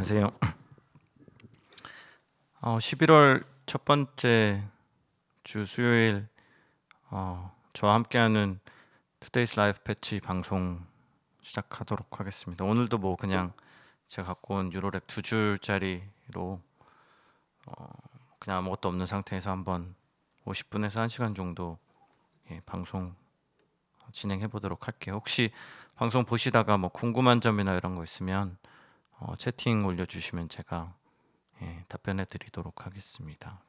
안녕하세요. 어, 11월 첫 번째 주 수요일 어, 저와 함께하는 Today's Live Patch 방송 시작하도록 하겠습니다. 오늘도 뭐 그냥 제가 갖고 온 Eurorack 두 줄짜리로 어, 그냥 아무것도 없는 상태에서 한번 50분에서 1시간 정도 예, 방송 진행해 보도록 할게요. 혹시 방송 보시다가 뭐 궁금한 점이나 이런 거 있으면 어, 채팅 올려주시면 제가 예, 답변해 드리도록 하겠습니다.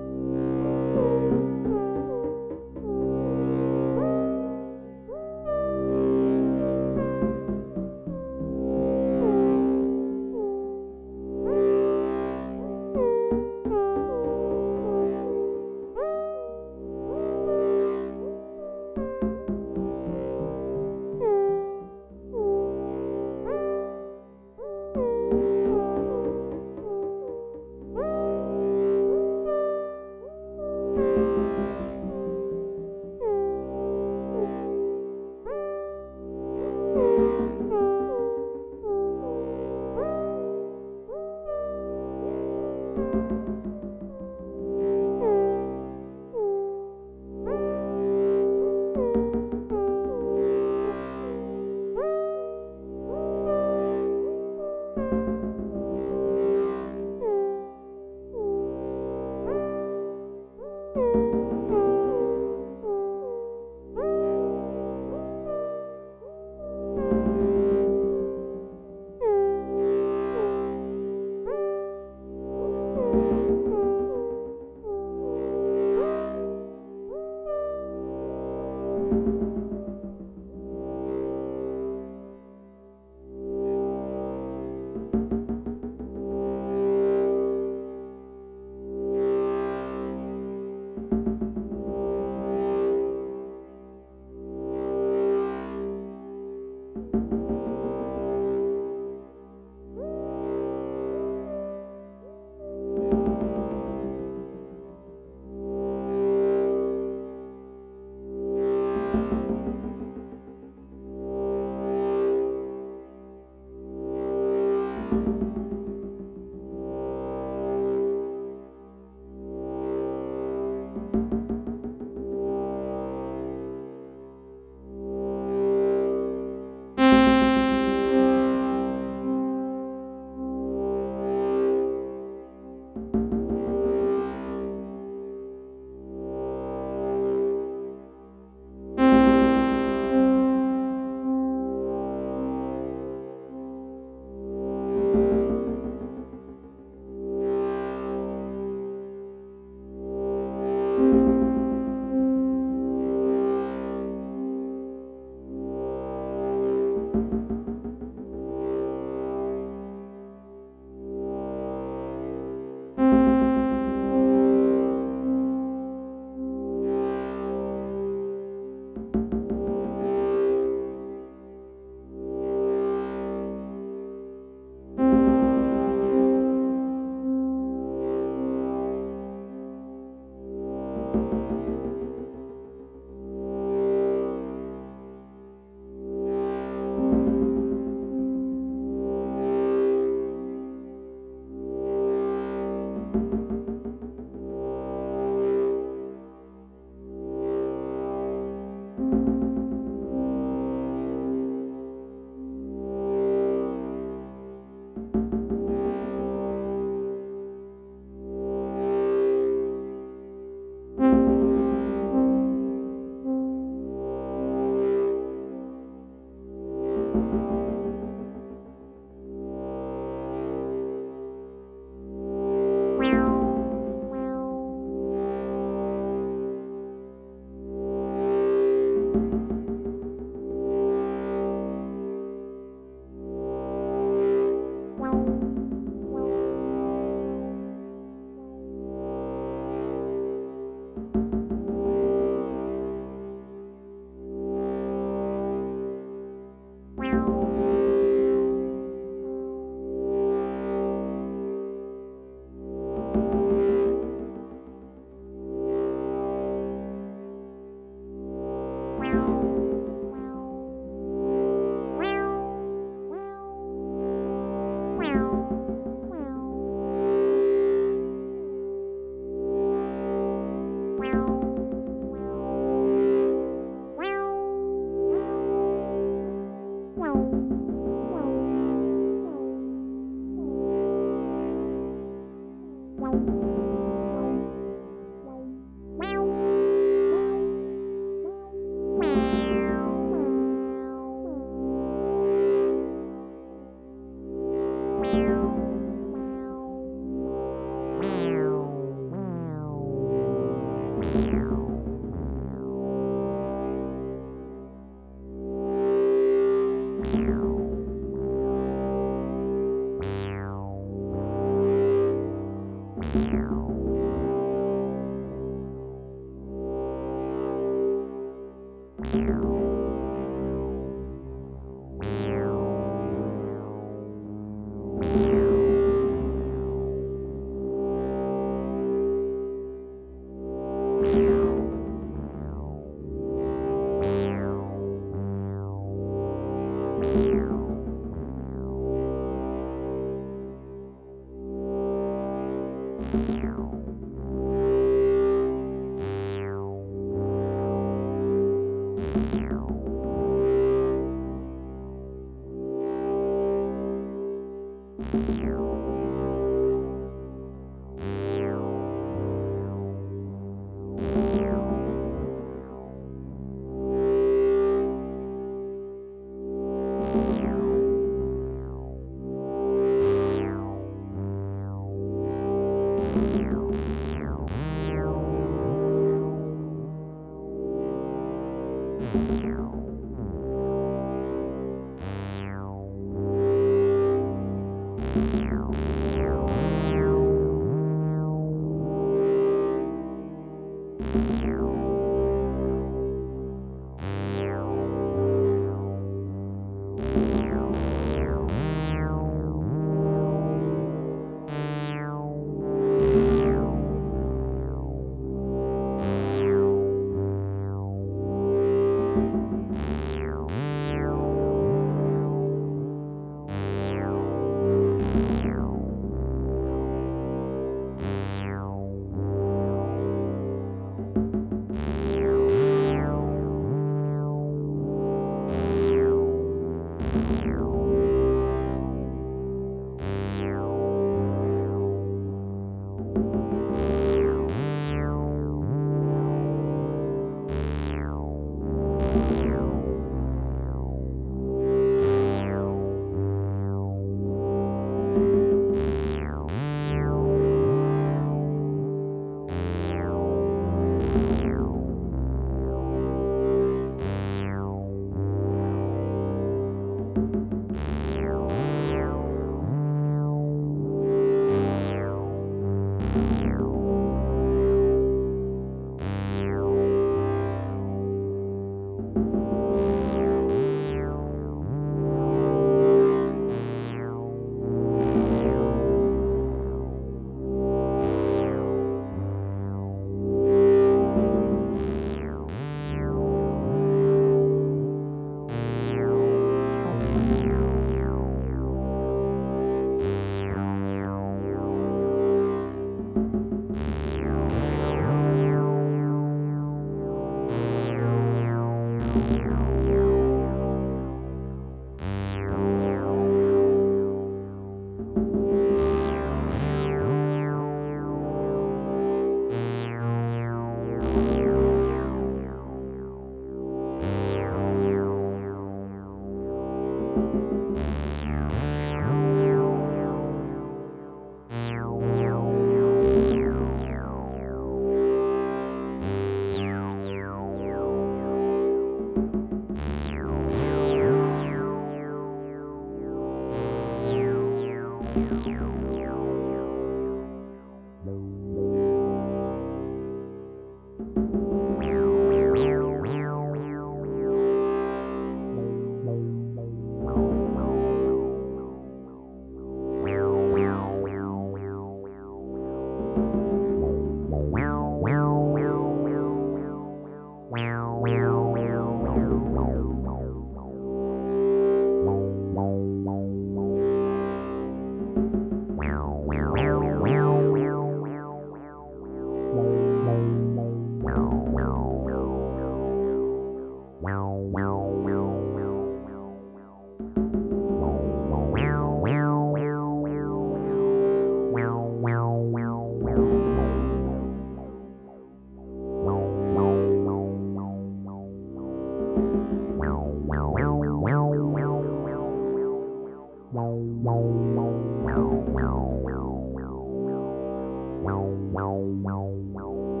No, no, no.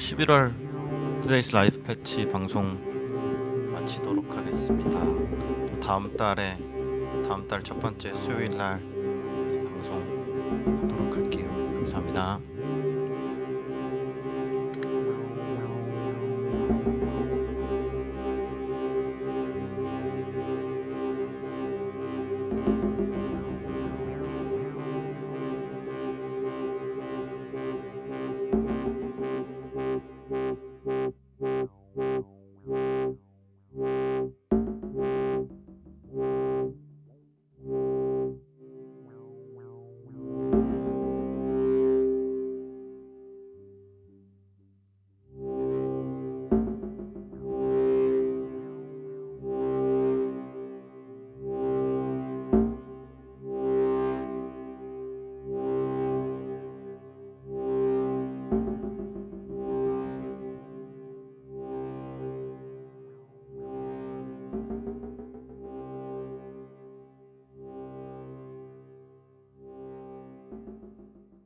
11월 Today's Live Patch 방송 마치도록 하겠습니다. 또 다음 달에 다음 달 첫 번째 수요일 날 방송 하도록 할게요. 감사합니다.